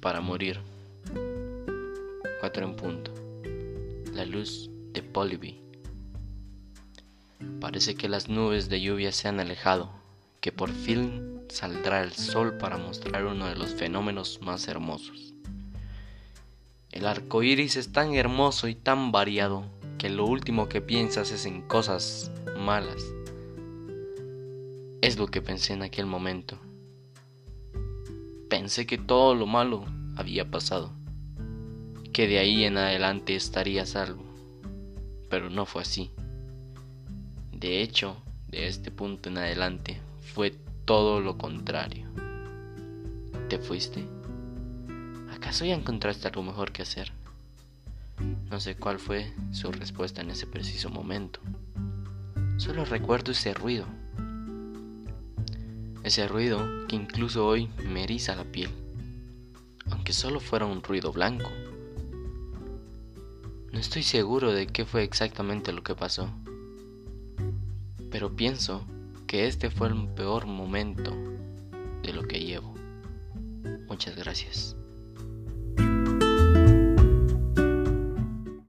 para morir. Cuatro en punto. La luz de Polyby. Parece que las nubes de lluvia se han alejado, que por fin saldrá el sol para mostrar uno de los fenómenos más hermosos. El arco iris es tan hermoso y tan variado que lo último que piensas es en cosas malas. Es lo que pensé en aquel momento. Pensé que todo lo malo había pasado, que de ahí en adelante estaría salvo, pero no fue así. De hecho, de este punto en adelante fue todo lo contrario. ¿Te fuiste? ¿Acaso ya encontraste algo mejor que hacer? No sé cuál fue su respuesta en ese preciso momento. Solo recuerdo ese ruido ese ruido que incluso hoy me eriza la piel, aunque solo fuera un ruido blanco. No estoy seguro de qué fue exactamente lo que pasó, pero pienso que este fue el peor momento de lo que llevo. Muchas gracias.